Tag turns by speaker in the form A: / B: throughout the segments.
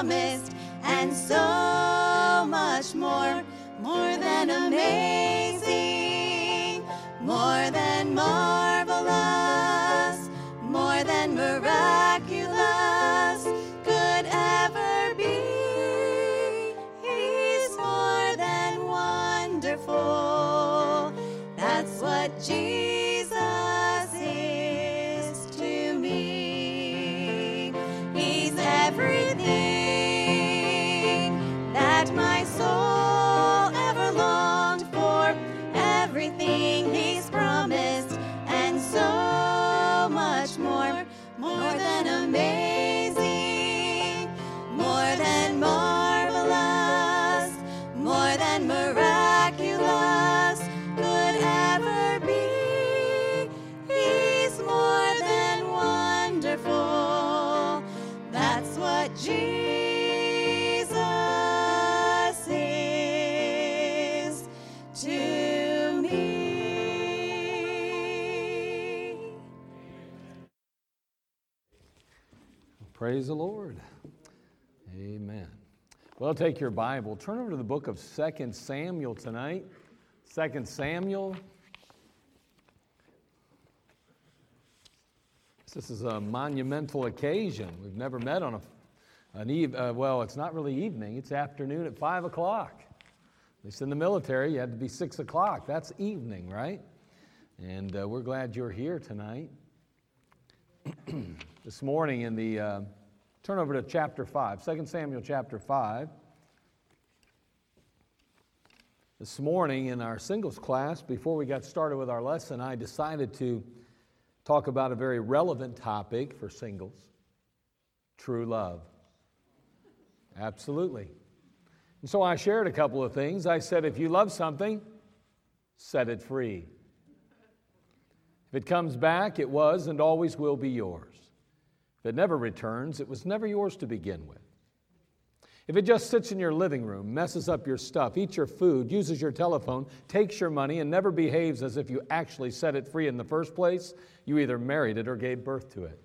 A: promised, and so much more, more than amazing, more than marvelous, more than miraculous could ever be. He's more than wonderful. That's what Jesus
B: Praise the Lord. Amen. Well, take your Bible. Turn over to the book of 2 Samuel tonight. 2 Samuel. This is a monumental occasion. We've never met on a, an eve, uh, well, it's not really evening, it's afternoon at 5 o'clock. At least in the military, you had to be 6 o'clock. That's evening, right? And uh, we're glad you're here tonight. this morning in the, uh, turn over to chapter 5, 2 Samuel chapter 5. This morning in our singles class, before we got started with our lesson, I decided to talk about a very relevant topic for singles True love. Absolutely. And so I shared a couple of things. I said, if you love something, set it free. If it comes back, it was and always will be yours. If it never returns, it was never yours to begin with. If it just sits in your living room, messes up your stuff, eats your food, uses your telephone, takes your money, and never behaves as if you actually set it free in the first place, you either married it or gave birth to it.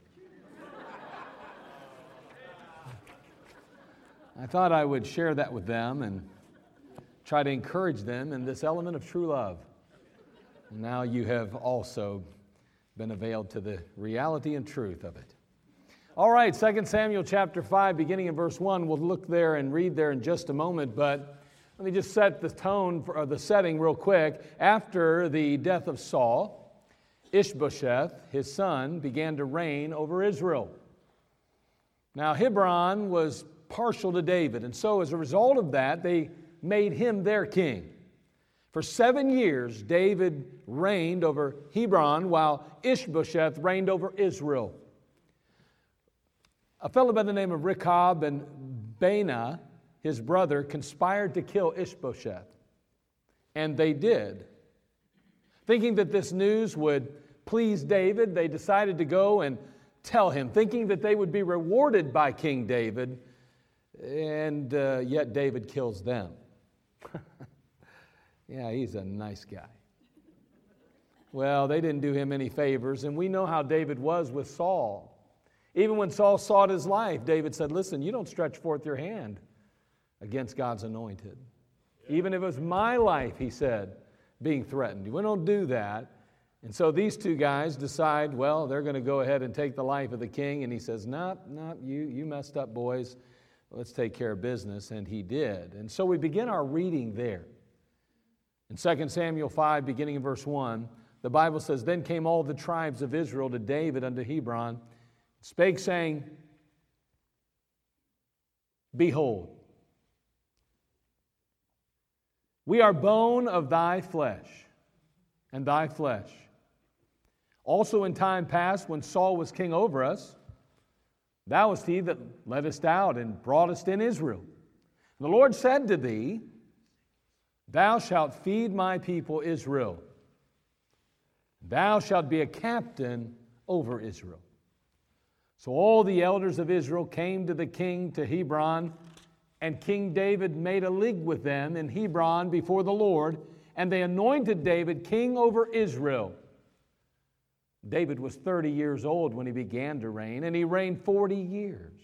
B: I thought I would share that with them and try to encourage them in this element of true love. now you have also been availed to the reality and truth of it. All right, 2 Samuel chapter 5, beginning in verse 1. We'll look there and read there in just a moment, but let me just set the tone for uh, the setting real quick. After the death of Saul, Ishbosheth, his son, began to reign over Israel. Now, Hebron was partial to David. And so, as a result of that, they made him their king. For seven years, David reigned over Hebron while Ishbosheth reigned over Israel. A fellow by the name of Rechab and Baanah, his brother, conspired to kill Ishbosheth. And they did. Thinking that this news would please David, they decided to go and tell him, thinking that they would be rewarded by King David and uh, yet David kills them. yeah, he's a nice guy. Well, they didn't do him any favors, and we know how David was with Saul. Even when Saul sought his life, David said, Listen, you don't stretch forth your hand against God's anointed. Even if it was my life, he said, being threatened. We don't do that. And so these two guys decide, well, they're going to go ahead and take the life of the king. And he says, Nope, nope, you, you messed up, boys let's take care of business. And he did. And so we begin our reading there. In 2 Samuel 5, beginning in verse 1, the Bible says, Then came all the tribes of Israel to David unto Hebron, spake, saying, Behold, we are bone of thy flesh and thy flesh. Also, in time past, when Saul was king over us, Thou wast he that leddest out and broughtest in Israel. And the Lord said to thee, Thou shalt feed my people Israel. Thou shalt be a captain over Israel. So all the elders of Israel came to the king to Hebron, and King David made a league with them in Hebron before the Lord, and they anointed David king over Israel. David was 30 years old when he began to reign, and he reigned 40 years.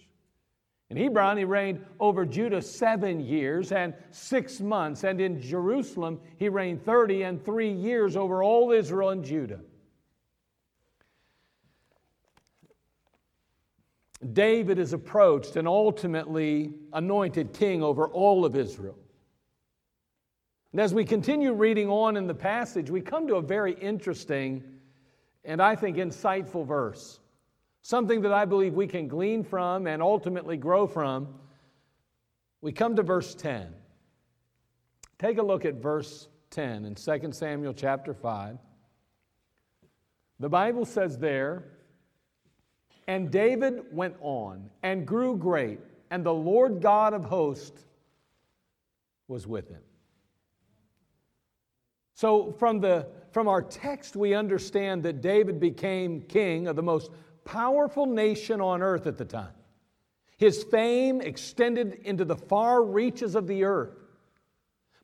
B: In Hebron, he reigned over Judah seven years and six months, and in Jerusalem, he reigned 30 and three years over all Israel and Judah. David is approached and ultimately anointed king over all of Israel. And as we continue reading on in the passage, we come to a very interesting and I think insightful verse. Something that I believe we can glean from and ultimately grow from. We come to verse 10. Take a look at verse 10 in 2 Samuel chapter 5. The Bible says there, and David went on and grew great, and the Lord God of hosts was with him. So, from, the, from our text, we understand that David became king of the most powerful nation on earth at the time. His fame extended into the far reaches of the earth.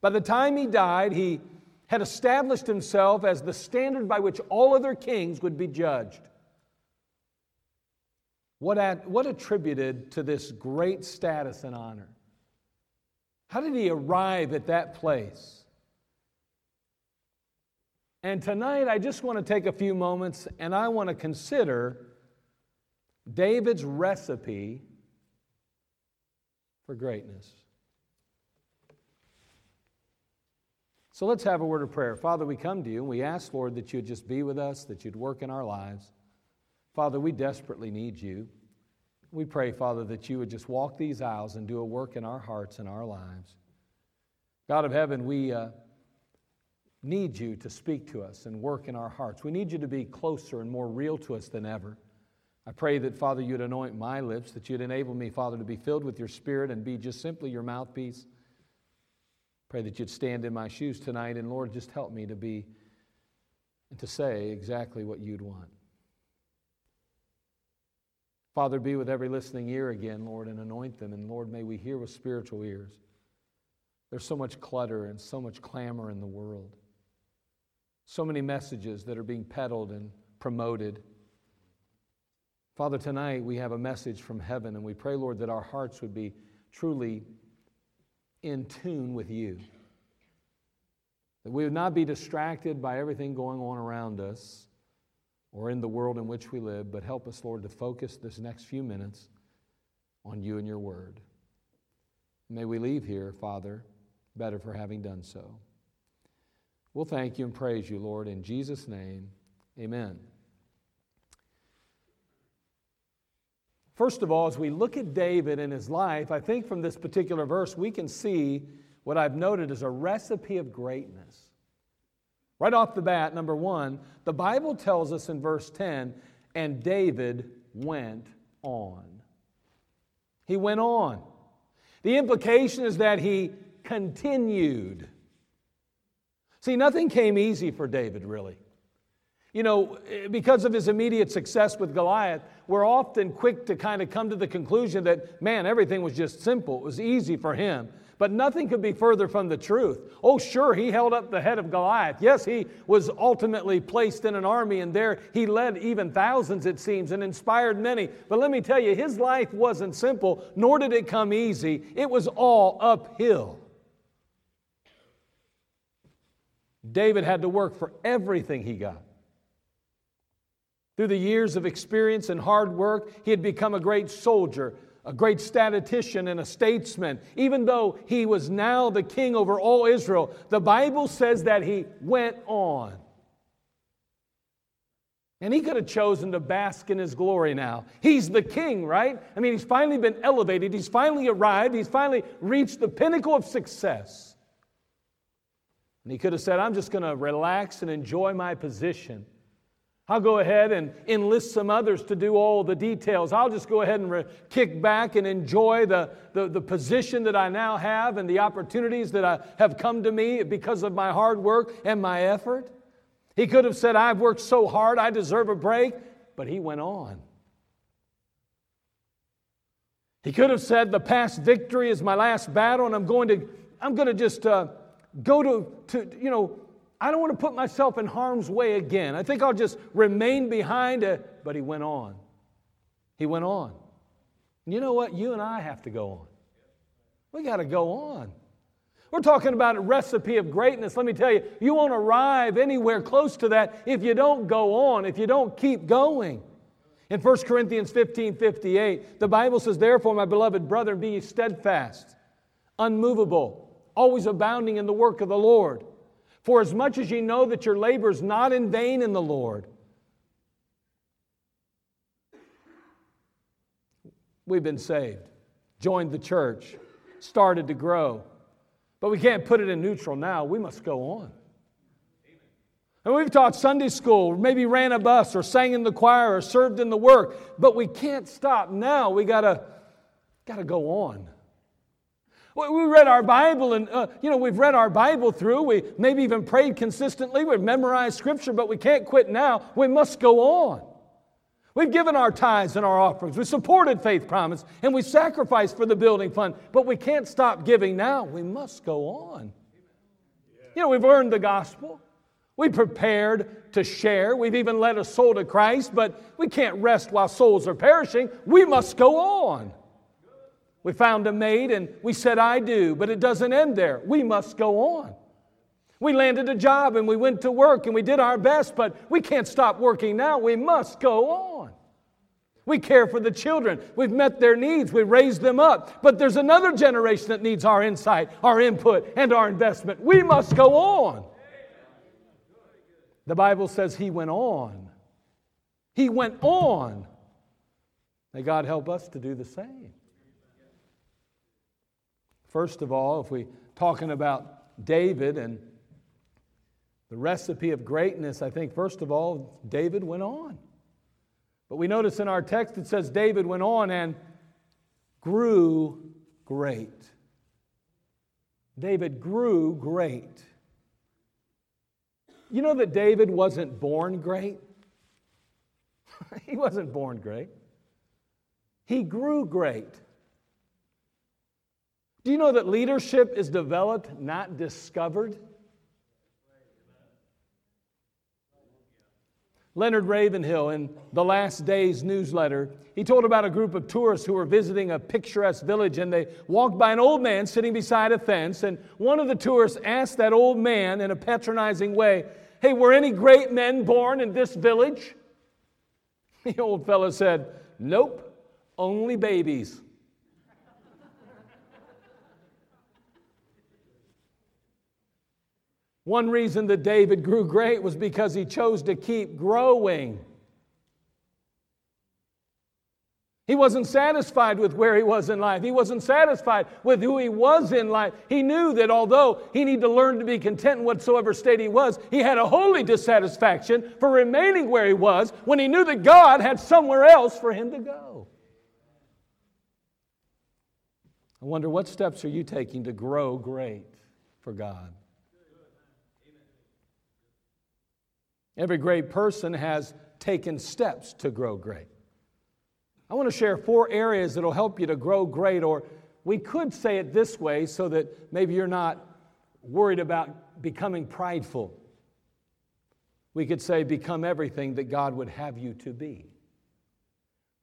B: By the time he died, he had established himself as the standard by which all other kings would be judged. What, at, what attributed to this great status and honor? How did he arrive at that place? And tonight, I just want to take a few moments and I want to consider David's recipe for greatness. So let's have a word of prayer. Father, we come to you and we ask, Lord, that you'd just be with us, that you'd work in our lives. Father, we desperately need you. We pray, Father, that you would just walk these aisles and do a work in our hearts and our lives. God of heaven, we. Uh, need you to speak to us and work in our hearts. We need you to be closer and more real to us than ever. I pray that, Father, you'd anoint my lips, that you'd enable me, Father, to be filled with your Spirit and be just simply your mouthpiece. Pray that you'd stand in my shoes tonight, and Lord, just help me to be and to say exactly what you'd want. Father, be with every listening ear again, Lord, and anoint them. And Lord, may we hear with spiritual ears. There's so much clutter and so much clamor in the world, so many messages that are being peddled and promoted. Father, tonight we have a message from heaven, and we pray, Lord, that our hearts would be truly in tune with you. That we would not be distracted by everything going on around us or in the world in which we live, but help us, Lord, to focus this next few minutes on you and your word. May we leave here, Father, better for having done so. We'll thank you and praise you, Lord, in Jesus' name. Amen. First of all, as we look at David and his life, I think from this particular verse, we can see what I've noted as a recipe of greatness. Right off the bat, number one, the Bible tells us in verse 10, and David went on. He went on. The implication is that he continued. See, nothing came easy for David, really. You know, eh, because of his immediate success with Goliath, we're often quick to kind of come to the conclusion that, man, everything was just simple. It was easy for him. But nothing could be further from the truth. Oh, sure, he held up the head of Goliath. Yes, he was ultimately placed in an army, and there he led even thousands, it seems, and inspired many. But let me tell you, his life wasn't simple, nor did it come easy. It was all uphill. David had to work for everything he got. Through the years of experience and hard work, he had become a great soldier, a great statistician, and a statesman. Even though he was now the king over all Israel, the Bible says that he went on. And he could have chosen to bask in his glory now. He's the king, right? I mean, he's finally been elevated. He's finally arrived. He's finally reached the pinnacle of success. And he could have said, I'm just going to relax and enjoy my position. I'll go ahead and enlist some others to do all the details. I'll just go ahead and re- kick back and enjoy the, the, the, position that I now have and the opportunities that I, have come to me because of my hard work and my effort. He could have said, I've worked so hard, I deserve a break, but he went on. He could have said, The past victory is my last battle, and I'm going to, I'm going to just uh, go to, to, you know, I don't want to put myself in harm's way again. I think I'll just remain behind. But he went on. He went on. And you know what? You and I have to go on. We got to go on. We're talking about a recipe of greatness. Let me tell you, you won't arrive anywhere close to that if you don't go on, if you don't keep going. In 1 Corinthians 15 58, the Bible says, Therefore, my beloved brethren, be steadfast, unmovable, always abounding in the work of the Lord for as much as ye know that your labor is not in vain in the Lord. We've been saved, joined the church, started to grow. But we can't put it in neutral now. We must go on. And we've taught Sunday school, maybe ran a bus or sang in the choir or served in the work, but we can't stop now. We gotta, gotta go on. We read our Bible and, uh, you know, we've read our Bible through. We maybe even prayed consistently. We've memorized Scripture, but we can't quit now. We must go on. We've given our tithes and our offerings. We supported Faith Promise and we sacrificed for the building fund, but we can't stop giving now. We must go on. You know, we've learned the gospel. We prepared to share. We've even led a soul to Christ, but we can't rest while souls are perishing. We must go on. We found a mate and we said, I do, but it doesn't end there. We must go on. We landed a job and we went to work and we did our best, but we can't stop working now. We must go on. We care for the children. We've met their needs. We raised them up. But there's another generation that needs our insight, our input, and our investment. We must go on. The Bible says he went on. He went on. May God help us to do the same. First of all, if we're talking about David and the recipe of greatness, I think, first of all, David went on. But we notice in our text it says David went on and grew great. David grew great. You know that David wasn't born great? he wasn't born great. He grew great. Do you know that leadership is developed, not discovered? Leonard Ravenhill in the Last Days newsletter, he told about a group of tourists who were visiting a picturesque village and they walked by an old man sitting beside a fence. And one of the tourists asked that old man in a patronizing way, Hey, were any great men born in this village? The old fellow said, Nope, only babies. One reason that David grew great was because he chose to keep growing. He wasn't satisfied with where he was in life. He wasn't satisfied with who he was in life. He knew that although he needed to learn to be content in whatsoever state he was, he had a holy dissatisfaction for remaining where he was when he knew that God had somewhere else for him to go. I wonder what steps are you taking to grow great for God? Every great person has taken steps to grow great. I want to share four areas that will help you to grow great, or we could say it this way so that maybe you're not worried about becoming prideful. We could say, become everything that God would have you to be.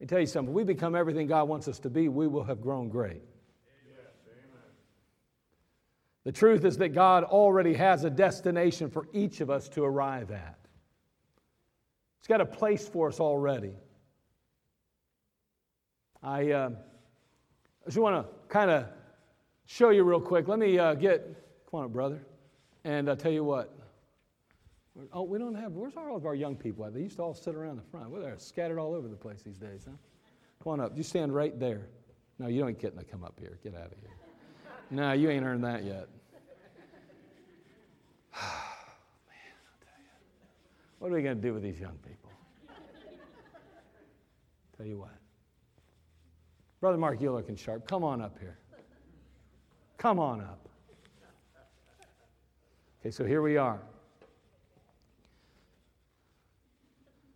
B: Let me tell you something. We become everything God wants us to be, we will have grown great. The truth is that God already has a destination for each of us to arrive at. He's got a place for us already. I, uh, just want to kind of show you real quick. Let me uh, get, come on up, brother. And I'll tell you what. Oh, we don't have, where's all of our young people at? They used to all sit around the front. Well, they're scattered all over the place these days, huh? Come on up. You stand right there. No, you don't get to come up here. Get out of here. no, you ain't earned that yet. What are we going to do with these young people? Tell you what. Brother Mark, you're looking sharp. Come on up here. Come on up. Okay, so here we are.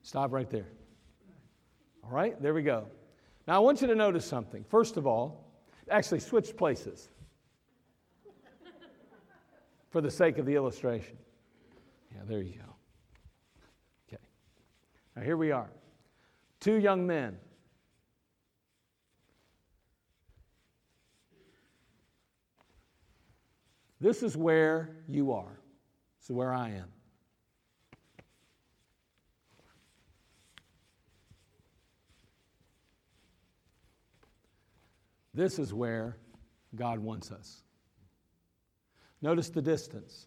B: Stop right there. All right, there we go. Now I want you to notice something. First of all, actually switch places for the sake of the illustration. Yeah, there you go. Now, here we are two young men. This is where you are. This is where I am. This is where God wants us. Notice the distance.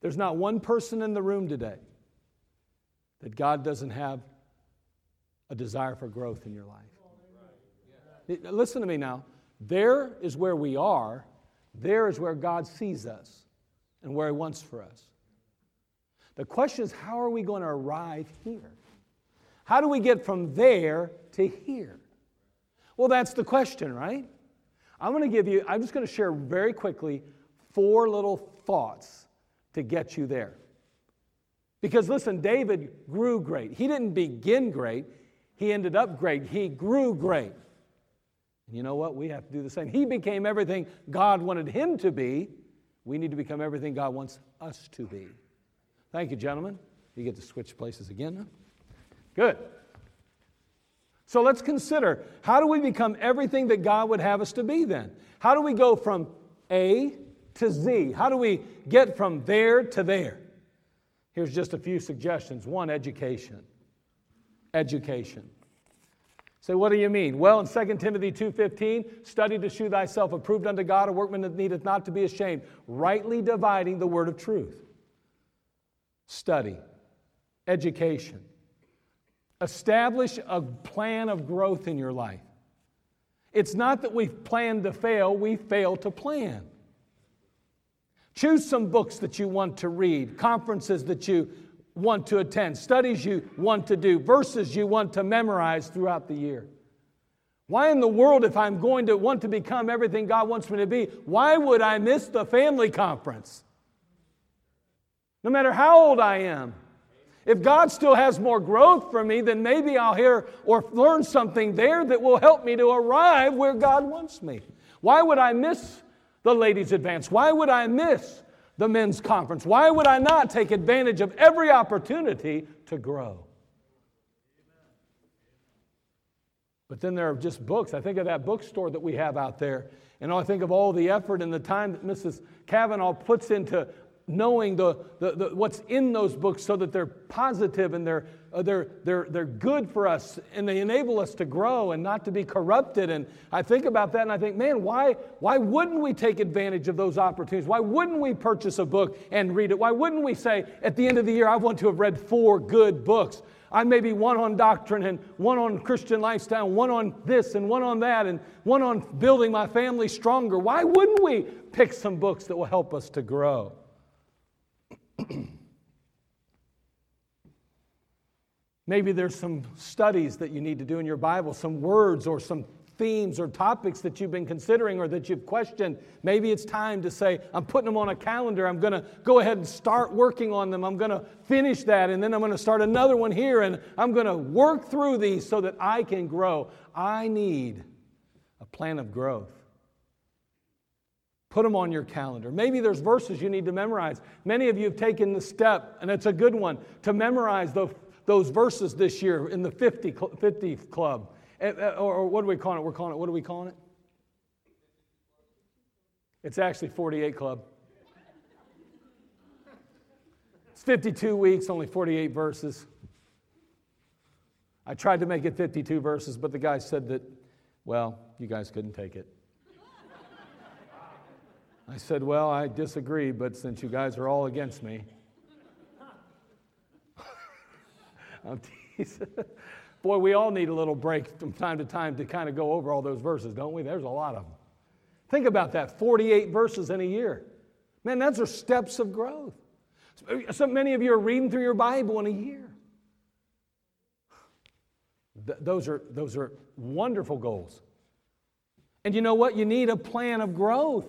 B: There's not one person in the room today that God doesn't have a desire for growth in your life. Listen to me now. There is where we are, there is where God sees us and where He wants for us. The question is, how are we going to arrive here? How do we get from there to here? Well, that's the question, right? I'm going to give you, I'm just going to share very quickly four little thoughts to get you there. Because listen, David grew great. He didn't begin great, he ended up great. He grew great. And you know what? We have to do the same. He became everything God wanted him to be. We need to become everything God wants us to be. Thank you, gentlemen. You get to switch places again? Good. So let's consider how do we become everything that God would have us to be then? How do we go from A to Z? How do we get from there to there? Here's just a few suggestions. One, education. Education. Say, what do you mean? Well, in 2 Timothy 2.15, study to shew thyself approved unto God, a workman that needeth not to be ashamed, rightly dividing the word of truth. Study. Education. Establish a plan of growth in your life. It's not that we've planned to fail, we fail to plan. Choose some books that you want to read, conferences that you want to attend, studies you want to do, verses you want to memorize throughout the year. Why in the world, if I'm going to want to become everything God wants me to be, why would I miss the family conference? No matter how old I am. If God still has more growth for me, then maybe I'll hear or learn something there that will help me to arrive where God wants me. Why would I miss the ladies' advance? Why would I miss the men's conference? Why would I not take advantage of every opportunity to grow? But then there are just books. I think of that bookstore that we have out there, and I think of all the effort and the time that Mrs. Kavanaugh puts into knowing the, the, the, what's in those books so that they're positive and they're, uh, they're, they're, they're good for us and they enable us to grow and not to be corrupted. And I think about that and I think, man, why, why wouldn't we take advantage of those opportunities? Why wouldn't we purchase a book and read it? Why wouldn't we say, at the end of the year, I want to have read four good books? I may be one on doctrine and one on Christian lifestyle, one on this and one on that, and one on building my family stronger. Why wouldn't we pick some books that will help us to grow? Maybe there's some studies that you need to do in your Bible, some words or some themes or topics that you've been considering or that you've questioned. Maybe it's time to say, I'm putting them on a calendar. I'm going to go ahead and start working on them. I'm going to finish that, and then I'm going to start another one here, and I'm going to work through these so that I can grow. I need a plan of growth. Put them on your calendar. Maybe there's verses you need to memorize. Many of you have taken the step, and it's a good one, to memorize the, those verses this year in the 50, 50 club. Eh, eh, or, what do we call it? We're calling it, what are we calling it? It's actually 48 club. It's 52 weeks, only 48 verses. I tried to make it 52 verses, but the guy said that, well, you guys couldn't take it. I said, Well, I disagree, but since you guys are all against me, I'm teasing. Boy, we all need a little break from time to time to kind of go over all those verses, don't we? There's a lot of them. Think about that 48 verses in a year. Man, those are steps of growth. So many of you are reading through your Bible in a year. Th- those, are, those are wonderful goals. And you know what? You need a plan of growth.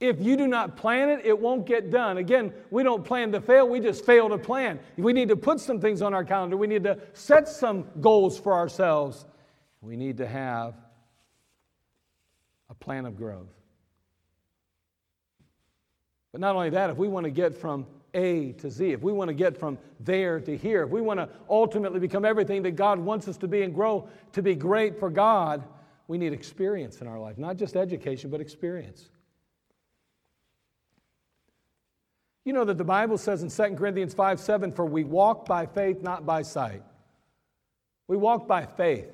B: If you do not plan it, it won't get done. Again, we don't plan to fail, we just fail to plan. We need to put some things on our calendar, we need to set some goals for ourselves. We need to have a plan of growth. But not only that, if we want to get from A to Z, if we want to get from there to here, if we want to ultimately become everything that God wants us to be and grow to be great for God, we need experience in our life. Not just education, but experience. You know that the Bible says in 2 Corinthians 5 7, for we walk by faith, not by sight. We walk by faith.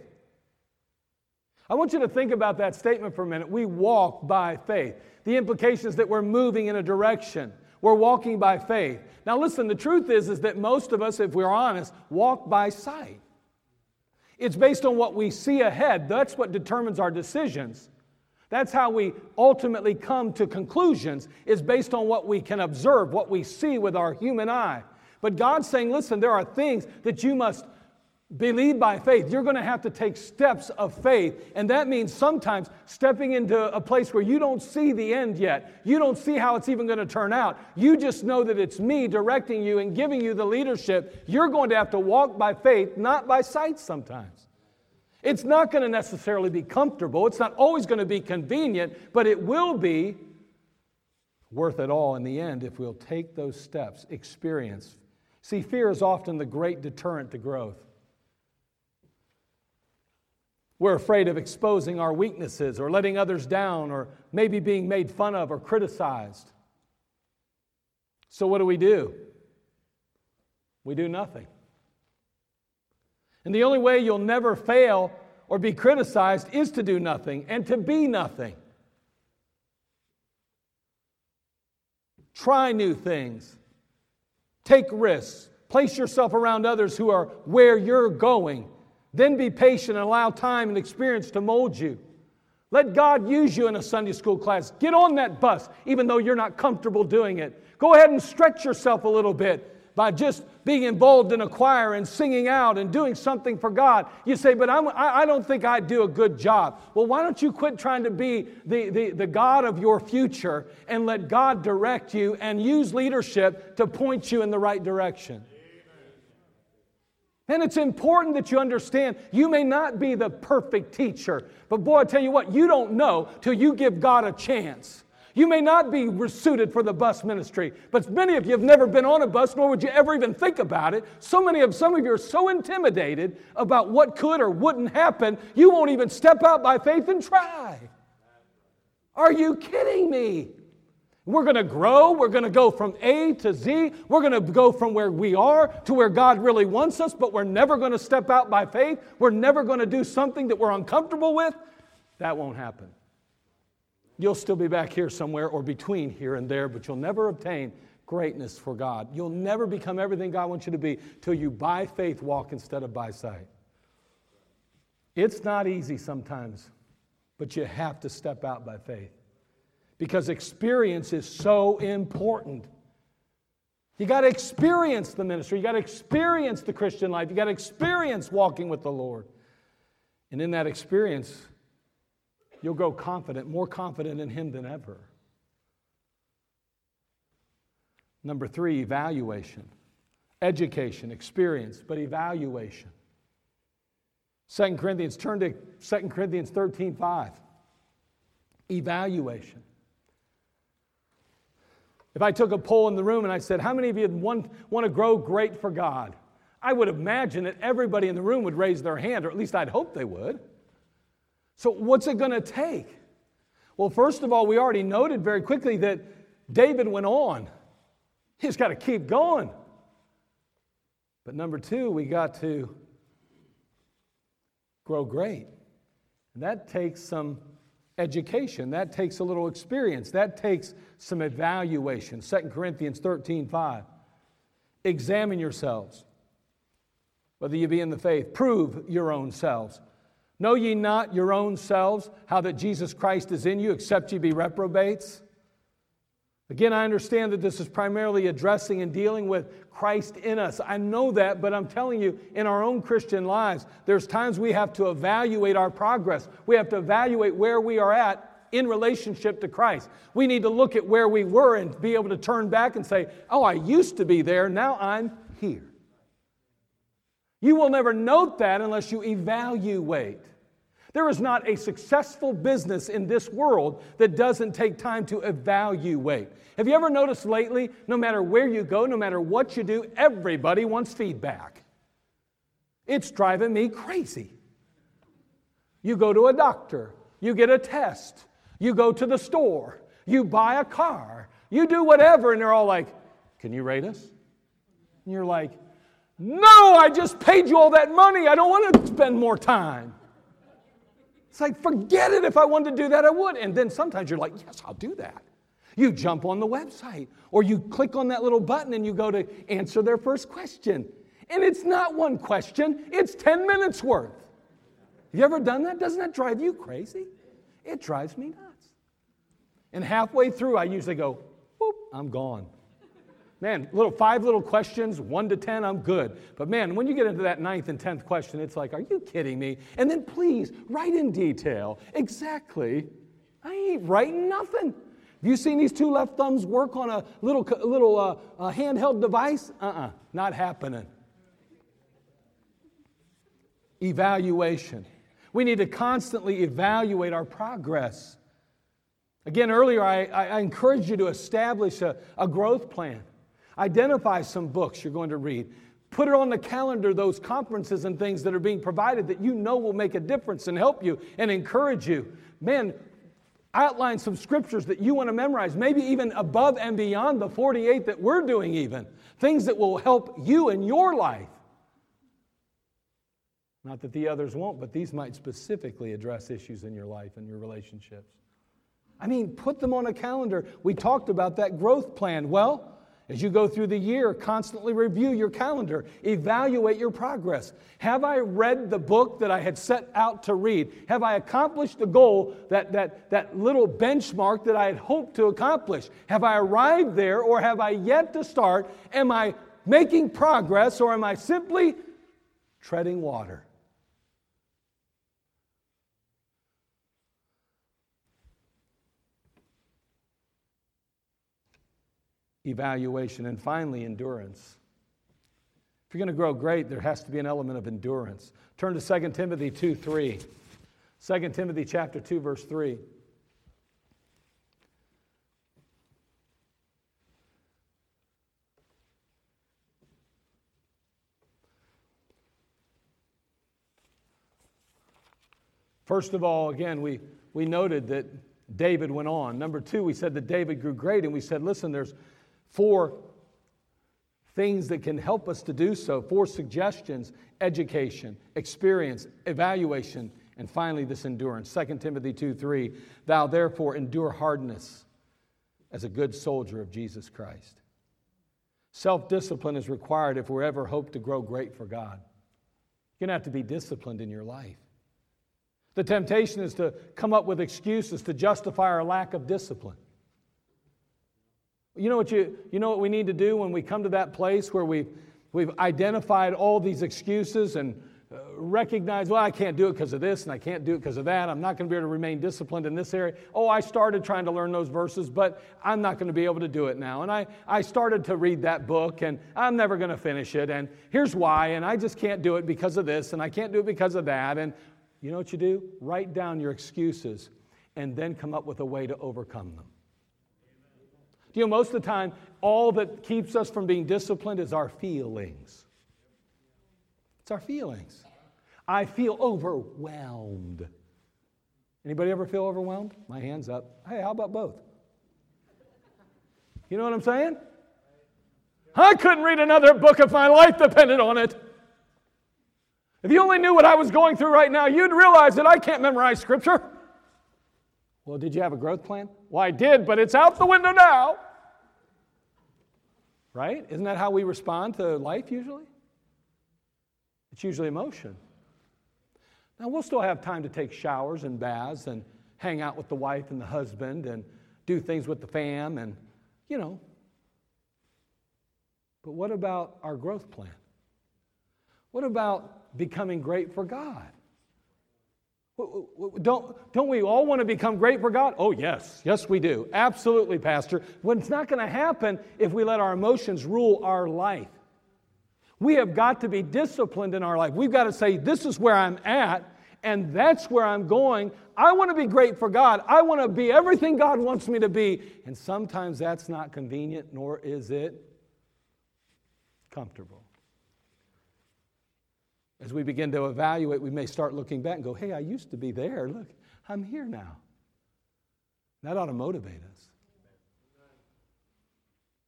B: I want you to think about that statement for a minute. We walk by faith. The implication is that we're moving in a direction. We're walking by faith. Now listen, the truth is is that most of us if we're honest walk by sight. It's based on what we see ahead. That's what determines our decisions. That's how we ultimately come to conclusions, is based on what we can observe, what we see with our human eye. But God's saying, listen, there are things that you must believe by faith. You're going to have to take steps of faith. And that means sometimes stepping into a place where you don't see the end yet. You don't see how it's even going to turn out. You just know that it's me directing you and giving you the leadership. You're going to have to walk by faith, not by sight sometimes. It's not going to necessarily be comfortable, it's not always going to be convenient, but it will be worth it all in the end if we'll take those steps, experience. See, fear is often the great deterrent to growth. We're afraid of exposing our weaknesses or letting others down or maybe being made fun of or criticized. So, what do we do? We do nothing. And the only way you'll never fail or be criticized is to do nothing and to be nothing. Try new things, take risks, place yourself around others who are where you're going. Then be patient and allow time and experience to mold you. Let God use you in a Sunday school class. Get on that bus, even though you're not comfortable doing it. Go ahead and stretch yourself a little bit by just being involved in a choir and singing out and doing something for God. You say, but I'm, I, don't think I do a good job. Well, why don't you quit trying to be the, the, the God of your future and let God direct you and use leadership to point you in the right direction? And it's important that you understand you may not be the perfect teacher, but boy, I tell you what, you don't know till you give God a chance. You may not be suited for the bus ministry, but many of you have never been on a bus, nor would you ever even think about it. So many of some of you are so intimidated about what could or wouldn't happen, you won't even step out by faith and try. Are you kidding me? We're going to grow. We're going to go from A to Z. We're going to go from where we are to where God really wants us, but we're never going to step out by faith. We're never going to do something that we're uncomfortable with. That won't happen. You'll still be back here somewhere or between here and there, but you'll never obtain greatness for God. You'll never become everything God wants you to be till you by faith walk instead of by sight. It's not easy sometimes, but you have to step out by faith because experience is so important. You got to experience the ministry. You got to experience the Christian life. You got to experience walking with the Lord. And in that experience, you'll grow confident, more confident in Him than ever. Number three, evaluation. Education, experience, but evaluation. 2 Corinthians, turn to 2 Corinthians 13 5. Evaluation. If I took a poll in the room and I said, How many of you want, want to grow great for God? I would imagine that everybody in the room would raise their hand, or at least I'd hope they would. So, what's it going to take? Well, first of all, we already noted very quickly that David went on. He's got to keep going. But number two, we got to grow great. And that takes some education. That takes a little experience. That takes some evaluation. 2 Corinthians 13 5. Examine yourselves, whether you be in the faith. Prove your own selves. Know ye not your own selves how that Jesus Christ is in you, except ye be reprobates? Again, I understand that this is primarily addressing and dealing with Christ in us. I know that, but I'm telling you, in our own Christian lives, there's times we have to evaluate our progress. We have to evaluate where we are at in relationship to Christ. We need to look at where we were and be able to turn back and say, Oh, I used to be there, now I'm here. You will never note that unless you evaluate. There is not a successful business in this world that doesn't take time to evaluate. Have you ever noticed lately, no matter where you go, no matter what you do, everybody wants feedback? It's driving me crazy. You go to a doctor, you get a test, you go to the store, you buy a car, you do whatever, and they're all like, Can you rate us? And you're like, No, I just paid you all that money. I don't want to spend more time. It's like, forget it. If I wanted to do that, I would. And then sometimes you're like, yes, I'll do that. You jump on the website or you click on that little button and you go to answer their first question. And it's not one question, it's 10 minutes worth. Have you ever done that? Doesn't that drive you crazy? It drives me nuts. And halfway through, I usually go, I'm gone. Man, little five little questions, one to ten, I'm good. But man, when you get into that ninth and tenth question, it's like, are you kidding me? And then please write in detail exactly. I ain't writing nothing. Have you seen these two left thumbs work on a little, little uh, uh, handheld device? Uh uh-uh, uh, not happening. Evaluation. We need to constantly evaluate our progress. Again, earlier I, I encouraged you to establish a, a growth plan. Identify some books you're going to read. Put it on the calendar, those conferences and things that are being provided that you know will make a difference and help you and encourage you. Man, outline some scriptures that you want to memorize, maybe even above and beyond the 48 that we're doing, even. Things that will help you in your life. Not that the others won't, but these might specifically address issues in your life and your relationships. I mean, put them on a calendar. We talked about that growth plan. Well, as you go through the year, constantly review your calendar, evaluate your progress. Have I read the book that I had set out to read? Have I accomplished the goal, that, that, that little benchmark that I had hoped to accomplish? Have I arrived there or have I yet to start? Am I making progress or am I simply treading water? Evaluation and finally, endurance. If you're going to grow great, there has to be an element of endurance. Turn to 2 Timothy 2 3. 2 Timothy chapter 2, verse 3. First of all, again, we, we noted that David went on. Number two, we said that David grew great, and we said, listen, there's four things that can help us to do so, four suggestions education, experience, evaluation, and finally this endurance. 2 Timothy 2 3, thou therefore endure hardness as a good soldier of Jesus Christ. Self discipline is required if we ever hope to grow great for God. You're going to have to be disciplined in your life. The temptation is to come up with excuses to justify our lack of discipline. You know what, you, you know what we need to do when we come to that place where we've, we've identified all these excuses and uh, recognize, well, I can't do it because of this and I can't do it because of that. I'm not going to be able to remain disciplined in this area. Oh, I started trying to learn those verses, but I'm not going to be able to do it now. And I, I started to read that book and I'm never going to finish it. And here's why. And I just can't do it because of this and I can't do it because of that. And you know what you do? Write down your excuses and then come up with a way to overcome them. You know, most of the time, all that keeps us from being disciplined is our feelings. It's our feelings. I feel overwhelmed. Anybody ever feel overwhelmed? My hand's up. Hey, how about both? You know what I'm saying? I couldn't read another book if my life depended on it. If you only knew what I was going through right now, you'd realize that I can't memorize scripture. Well, did you have a growth plan? Well, I did, but it's out the window now. Right? Isn't that how we respond to life usually? It's usually emotion. Now, we'll still have time to take showers and baths and hang out with the wife and the husband and do things with the fam and, you know. But what about our growth plan? What about becoming great for God? Don't, don't we all want to become great for God? Oh, yes. Yes, we do. Absolutely, Pastor. But it's not going to happen if we let our emotions rule our life. We have got to be disciplined in our life. We've got to say, This is where I'm at, and that's where I'm going. I want to be great for God. I want to be everything God wants me to be. And sometimes that's not convenient, nor is it comfortable. As we begin to evaluate, we may start looking back and go, hey, I used to be there. Look, I'm here now. That ought to motivate us.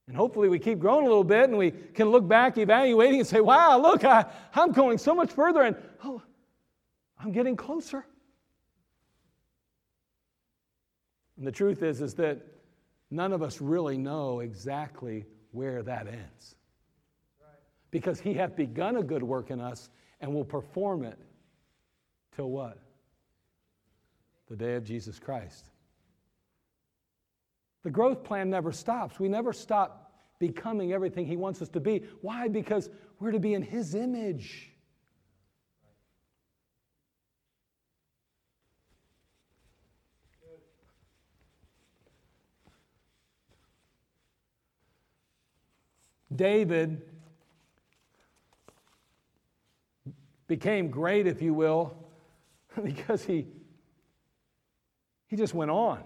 B: And hopefully, we keep growing a little bit and we can look back, evaluating, and say, wow, look, I, I'm going so much further, and oh, I'm getting closer. And the truth is, is that none of us really know exactly where that ends. Because he hath begun a good work in us and will perform it till what? The day of Jesus Christ. The growth plan never stops. We never stop becoming everything He wants us to be. Why? Because we're to be in His image. David became great, if you will, because he, he just went on.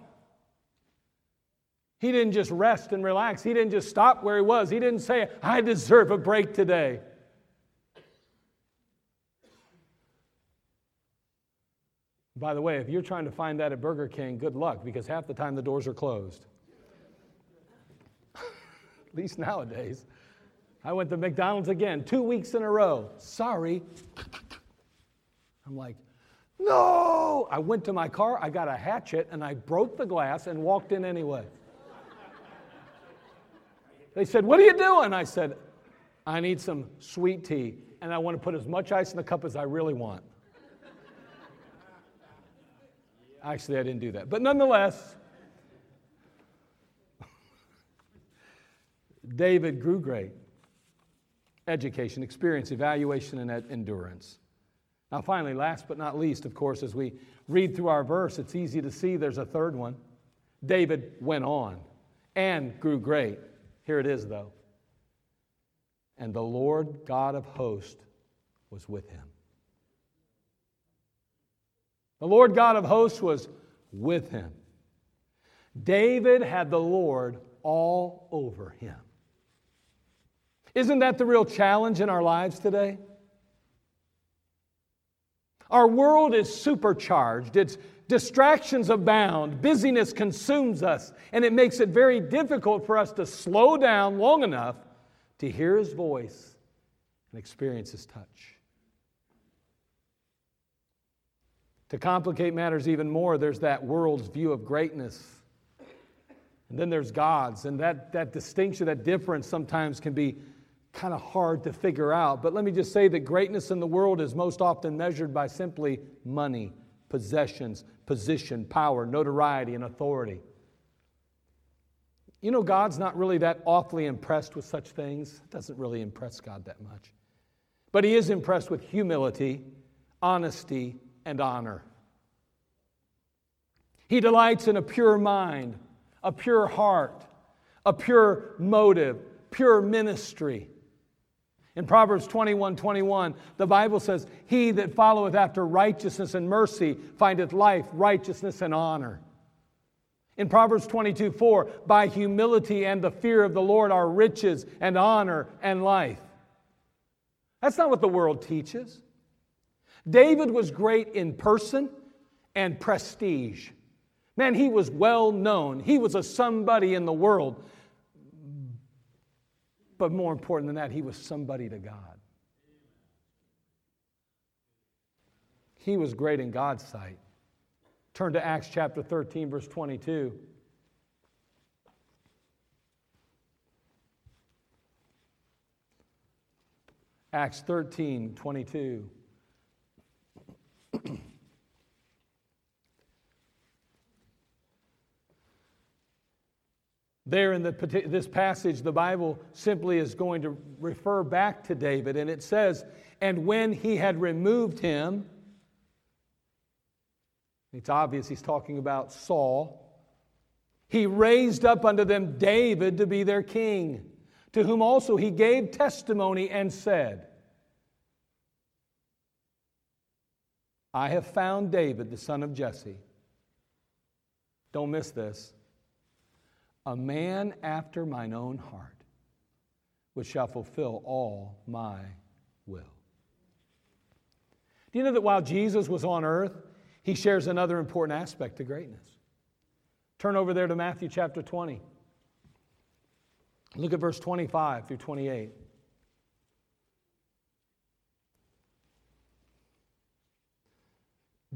B: He didn't just rest and relax. He didn't just stop where he was. He didn't say, I deserve a break today. By the way, if you're trying to find that at Burger King, good luck because half the time the doors are closed. at least nowadays. I went to McDonald's again, two weeks in a row. Sorry. I'm like, no! I went to my car, I got a hatchet, and I broke the glass and walked in anyway. they said, What are you doing? I said, I need some sweet tea, and I want to put as much ice in the cup as I really want. Actually, I didn't do that. But nonetheless, David grew great. Education, experience, evaluation, and endurance. Now, finally, last but not least, of course, as we read through our verse, it's easy to see there's a third one. David went on and grew great. Here it is, though. And the Lord God of hosts was with him. The Lord God of hosts was with him. David had the Lord all over him. Isn't that the real challenge in our lives today? Our world is supercharged. Its distractions abound. Busyness consumes us, and it makes it very difficult for us to slow down long enough to hear His voice and experience His touch. To complicate matters even more, there's that world's view of greatness. And then there's God's. And that, that distinction, that difference sometimes can be kind of hard to figure out. But let me just say that greatness in the world is most often measured by simply money, possessions, position, power, notoriety, and authority. You know, God's not really that awfully impressed with such things. It doesn't really impress God that much. But He is impressed with humility, honesty, and honor. He delights in a pure mind, a pure heart, a pure motive, pure ministry. In Proverbs 21 21, the Bible says, He that followeth after righteousness and mercy findeth life, righteousness, and honor. In Proverbs 22 4, by humility and the fear of the Lord are riches and honor and life. That's not what the world teaches. David was great in person and prestige. Man, he was well known. He was a somebody in the world. But more important than that, he was somebody to God. He was great in God's sight. Turn to Acts chapter 13, verse 22. Acts 13, 22. There in the, this passage, the Bible simply is going to refer back to David, and it says, And when he had removed him, it's obvious he's talking about Saul, he raised up unto them David to be their king, to whom also he gave testimony and said, I have found David, the son of Jesse. Don't miss this a man after mine own heart, which shall fulfill all my will. Do you know that while Jesus was on earth, he shares another important aspect to greatness? Turn over there to Matthew chapter 20. Look at verse 25 through 28.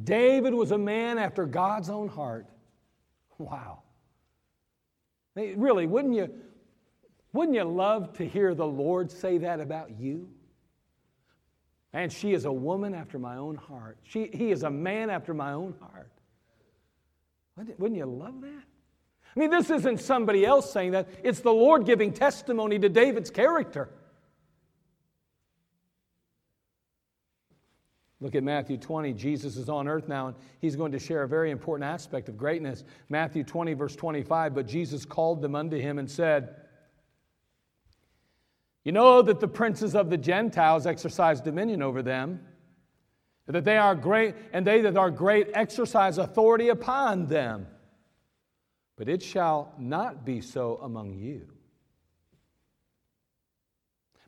B: David was a man after God's own heart. Wow. Really, wouldn't you, wouldn't you love to hear the Lord say that about you? And she is a woman after my own heart. She, he is a man after my own heart. Wouldn't you love that? I mean, this isn't somebody else saying that, it's the Lord giving testimony to David's character. Look at Matthew 20. Jesus is on earth now, and he's going to share a very important aspect of greatness. Matthew 20, verse 25. But Jesus called them unto him and said, You know that the princes of the Gentiles exercise dominion over them, that they are great, and they that are great exercise authority upon them. But it shall not be so among you.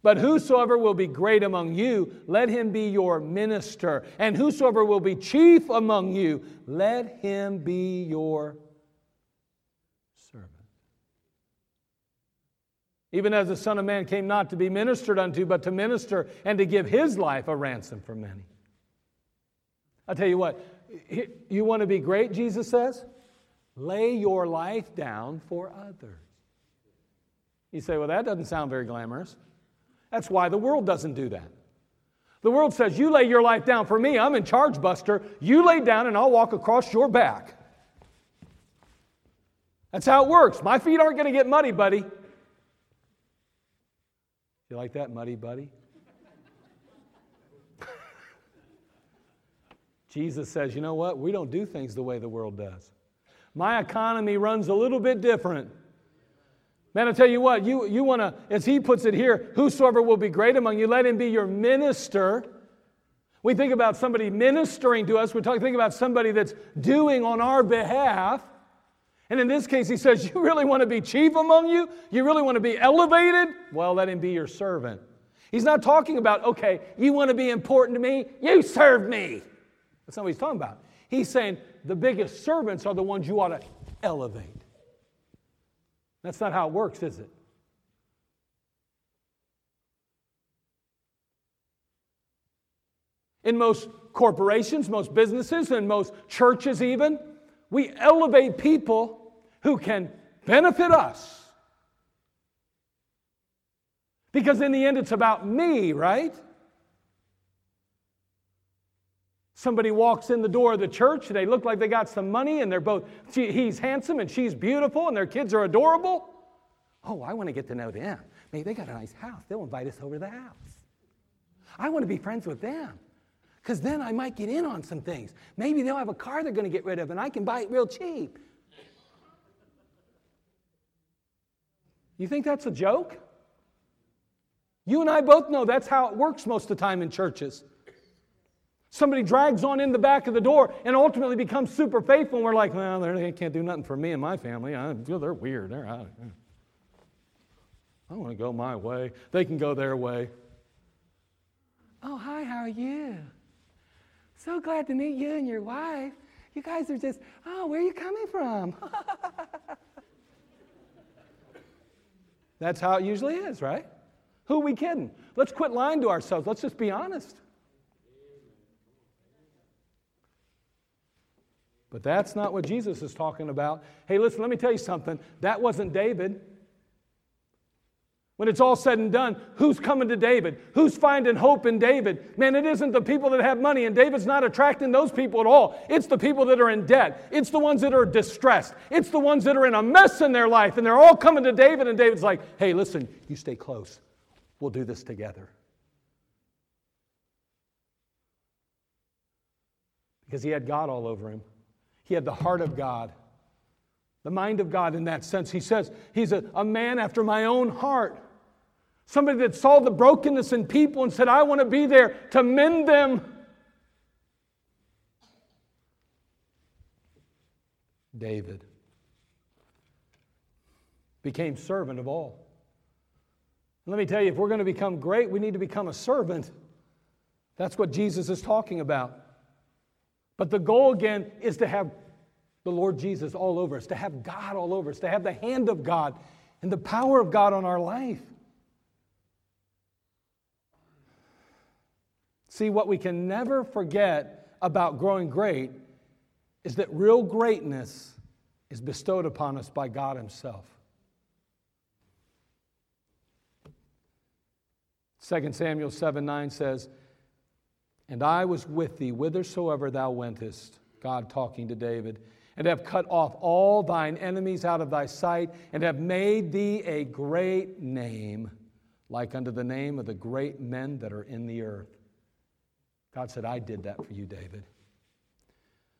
B: But whosoever will be great among you, let him be your minister. And whosoever will be chief among you, let him be your servant. Even as the Son of Man came not to be ministered unto, but to minister and to give his life a ransom for many. i tell you what, you want to be great, Jesus says? Lay your life down for others. You say, well, that doesn't sound very glamorous. That's why the world doesn't do that. The world says, You lay your life down for me, I'm in charge, Buster. You lay down and I'll walk across your back. That's how it works. My feet aren't going to get muddy, buddy. You like that, muddy buddy? Jesus says, you know what? We don't do things the way the world does. My economy runs a little bit different. Man, I tell you what, you, you want to, as he puts it here, whosoever will be great among you, let him be your minister. We think about somebody ministering to us, we talk, think about somebody that's doing on our behalf. And in this case, he says, You really want to be chief among you? You really want to be elevated? Well, let him be your servant. He's not talking about, okay, you want to be important to me? You serve me. That's not what he's talking about. He's saying the biggest servants are the ones you ought to elevate. That's not how it works, is it? In most corporations, most businesses, and most churches, even, we elevate people who can benefit us. Because in the end, it's about me, right? Somebody walks in the door of the church, they look like they got some money, and they're both, she, he's handsome and she's beautiful, and their kids are adorable. Oh, I want to get to know them. Maybe they got a nice house. They'll invite us over to the house. I want to be friends with them because then I might get in on some things. Maybe they'll have a car they're going to get rid of and I can buy it real cheap. You think that's a joke? You and I both know that's how it works most of the time in churches. Somebody drags on in the back of the door and ultimately becomes super faithful, and we're like, well, they can't do nothing for me and my family. I they're weird. They're out. I want to go my way. They can go their way. Oh, hi, how are you? So glad to meet you and your wife. You guys are just, oh, where are you coming from? That's how it usually is, right? Who are we kidding? Let's quit lying to ourselves. Let's just be honest. But that's not what Jesus is talking about. Hey, listen, let me tell you something. That wasn't David. When it's all said and done, who's coming to David? Who's finding hope in David? Man, it isn't the people that have money, and David's not attracting those people at all. It's the people that are in debt. It's the ones that are distressed. It's the ones that are in a mess in their life, and they're all coming to David, and David's like, hey, listen, you stay close. We'll do this together. Because he had God all over him, he had the heart of God, the mind of God in that sense. He says, he's a, a man after my own heart. Somebody that saw the brokenness in people and said, I want to be there to mend them. David became servant of all. let me tell you, if we're going to become great, we need to become a servant. That's what Jesus is talking about. But the goal again is to have the Lord Jesus all over us, to have God all over us, to have the hand of God and the power of God on our life. See, what we can never forget about growing great is that real greatness is bestowed upon us by God Himself. 2 Samuel 7 9 says, And I was with thee whithersoever thou wentest, God talking to David, and have cut off all thine enemies out of thy sight, and have made thee a great name, like unto the name of the great men that are in the earth. God said, I did that for you, David.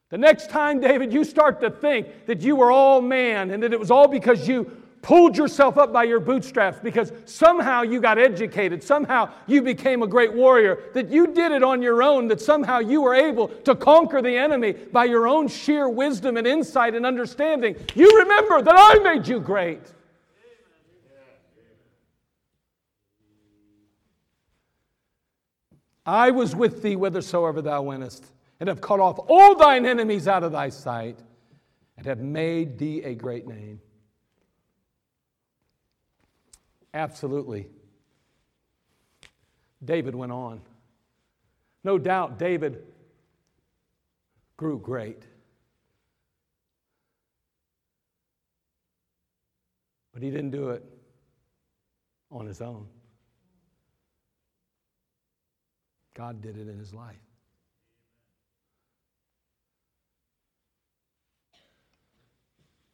B: The next time, David, you start to think that you were all man and that it was all because you pulled yourself up by your bootstraps, because somehow you got educated, somehow you became a great warrior, that you did it on your own, that somehow you were able to conquer the enemy by your own sheer wisdom and insight and understanding, you remember that I made you great. I was with thee whithersoever thou wentest, and have cut off all thine enemies out of thy sight, and have made thee a great name. Absolutely. David went on. No doubt David grew great. But he didn't do it on his own. God did it in his life.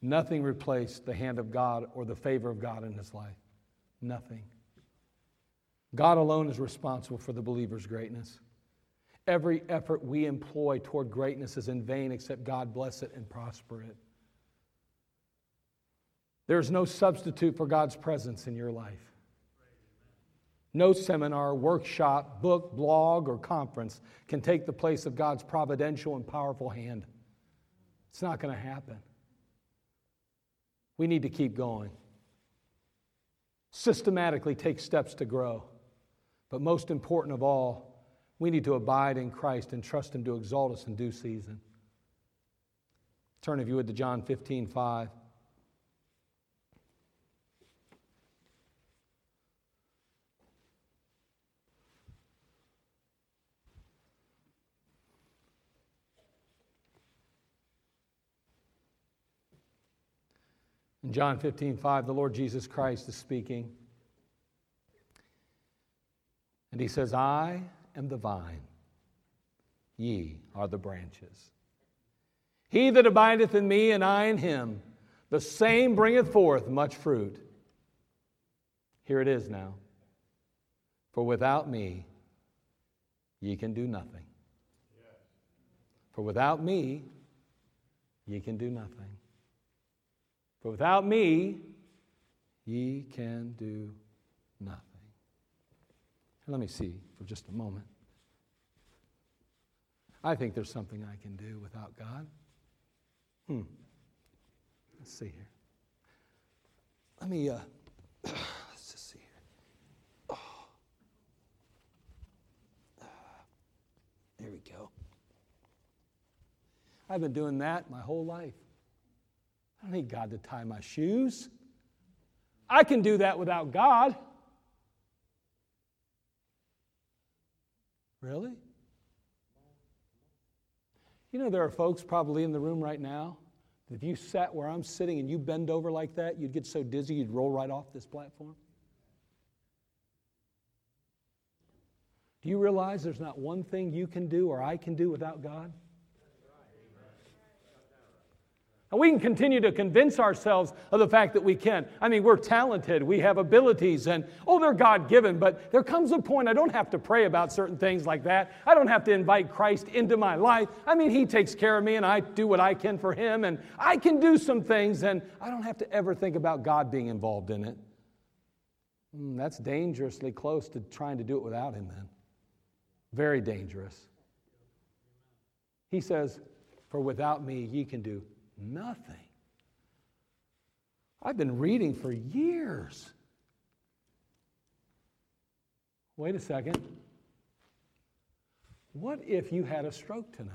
B: Nothing replaced the hand of God or the favor of God in his life. Nothing. God alone is responsible for the believer's greatness. Every effort we employ toward greatness is in vain except God bless it and prosper it. There's no substitute for God's presence in your life. No seminar, workshop, book, blog, or conference can take the place of God's providential and powerful hand. It's not going to happen. We need to keep going. Systematically take steps to grow. But most important of all, we need to abide in Christ and trust Him to exalt us in due season. Turn, if you would, to John 15 5. In John 15, 5, the Lord Jesus Christ is speaking. And he says, I am the vine, ye are the branches. He that abideth in me, and I in him, the same bringeth forth much fruit. Here it is now. For without me, ye can do nothing. For without me, ye can do nothing. For without me, ye can do nothing. Let me see for just a moment. I think there's something I can do without God. Hmm. Let's see here. Let me, uh, let's just see here. Oh. Uh, there we go. I've been doing that my whole life. I don't need God to tie my shoes. I can do that without God. Really? You know, there are folks probably in the room right now that if you sat where I'm sitting and you bend over like that, you'd get so dizzy you'd roll right off this platform. Do you realize there's not one thing you can do or I can do without God? And we can continue to convince ourselves of the fact that we can. I mean, we're talented, we have abilities, and oh, they're God given, but there comes a point I don't have to pray about certain things like that. I don't have to invite Christ into my life. I mean, He takes care of me, and I do what I can for Him, and I can do some things, and I don't have to ever think about God being involved in it. Mm, that's dangerously close to trying to do it without Him, then. Very dangerous. He says, For without me, ye can do Nothing. I've been reading for years. Wait a second. What if you had a stroke tonight?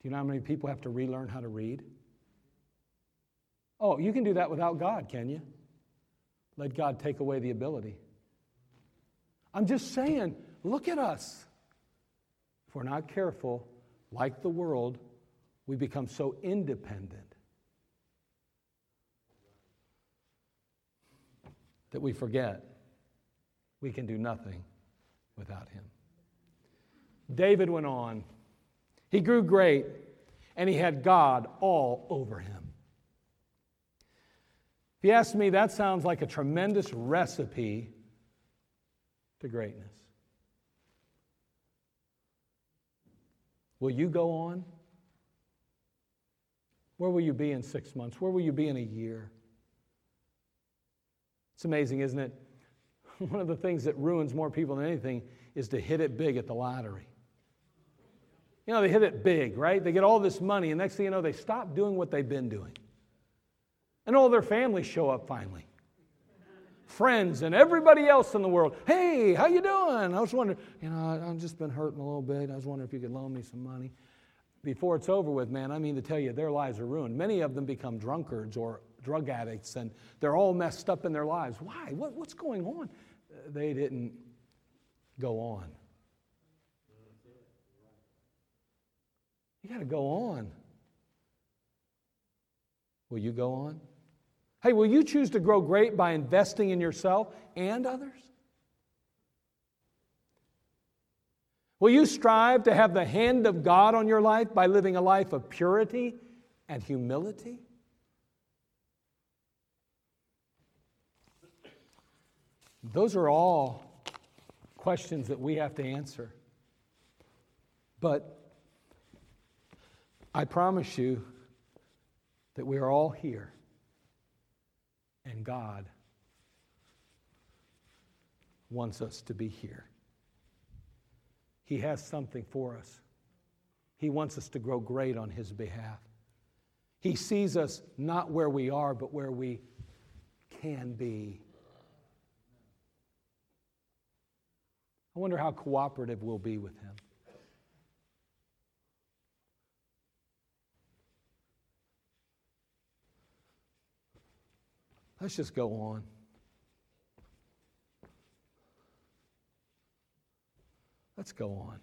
B: Do you know how many people have to relearn how to read? Oh, you can do that without God, can you? Let God take away the ability. I'm just saying, look at us. If we're not careful, like the world, we become so independent that we forget we can do nothing without him. David went on. He grew great, and he had God all over him. If you ask me, that sounds like a tremendous recipe to greatness. Will you go on? Where will you be in six months? Where will you be in a year? It's amazing, isn't it? One of the things that ruins more people than anything is to hit it big at the lottery. You know, they hit it big, right? They get all this money, and next thing you know, they stop doing what they've been doing. And all their families show up finally. Friends and everybody else in the world. Hey, how you doing? I was wondering, you know, I've just been hurting a little bit. I was wondering if you could loan me some money before it's over with, man, I mean to tell you, their lives are ruined. Many of them become drunkards or drug addicts, and they're all messed up in their lives. Why? What, what's going on? They didn't go on. You got to go on. Will you go on? Hey, will you choose to grow great by investing in yourself and others? Will you strive to have the hand of God on your life by living a life of purity and humility? Those are all questions that we have to answer. But I promise you that we are all here, and God wants us to be here. He has something for us. He wants us to grow great on His behalf. He sees us not where we are, but where we can be. I wonder how cooperative we'll be with Him. Let's just go on. Let's go on.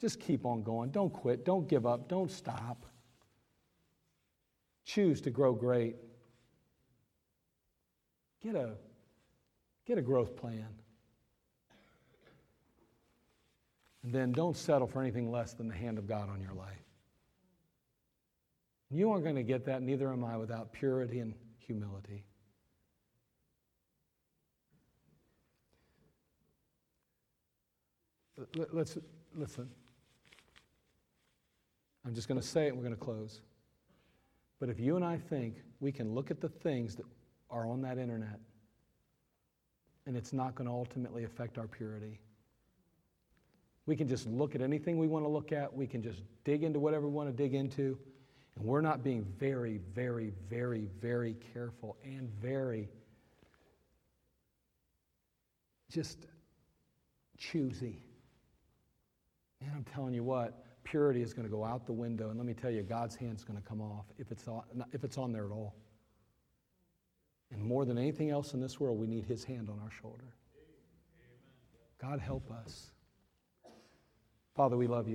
B: Just keep on going. Don't quit. Don't give up. Don't stop. Choose to grow great. Get a, get a growth plan. And then don't settle for anything less than the hand of God on your life. You aren't going to get that, neither am I, without purity and humility. Let's listen. I'm just going to say it and we're going to close. But if you and I think we can look at the things that are on that internet and it's not going to ultimately affect our purity, we can just look at anything we want to look at, we can just dig into whatever we want to dig into, and we're not being very, very, very, very careful and very just choosy. Man, I'm telling you what, purity is going to go out the window. And let me tell you, God's hand's going to come off if it's on, if it's on there at all. And more than anything else in this world, we need His hand on our shoulder. God help us. Father, we love you.